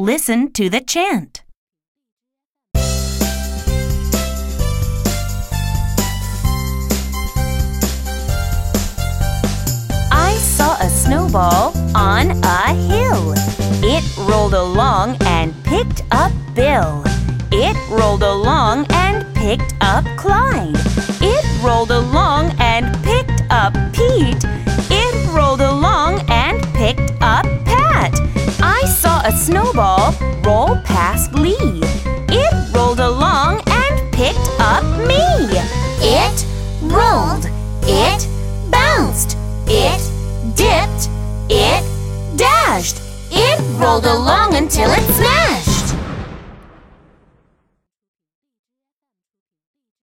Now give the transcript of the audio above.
Listen to the chant. I saw a snowball on a hill. It rolled along and picked up Bill. It rolled along and picked up Clyde. It rolled along a snowball roll past Lee. It rolled along and picked up me. It rolled. It bounced. It dipped. It dashed. It rolled along until it snapped.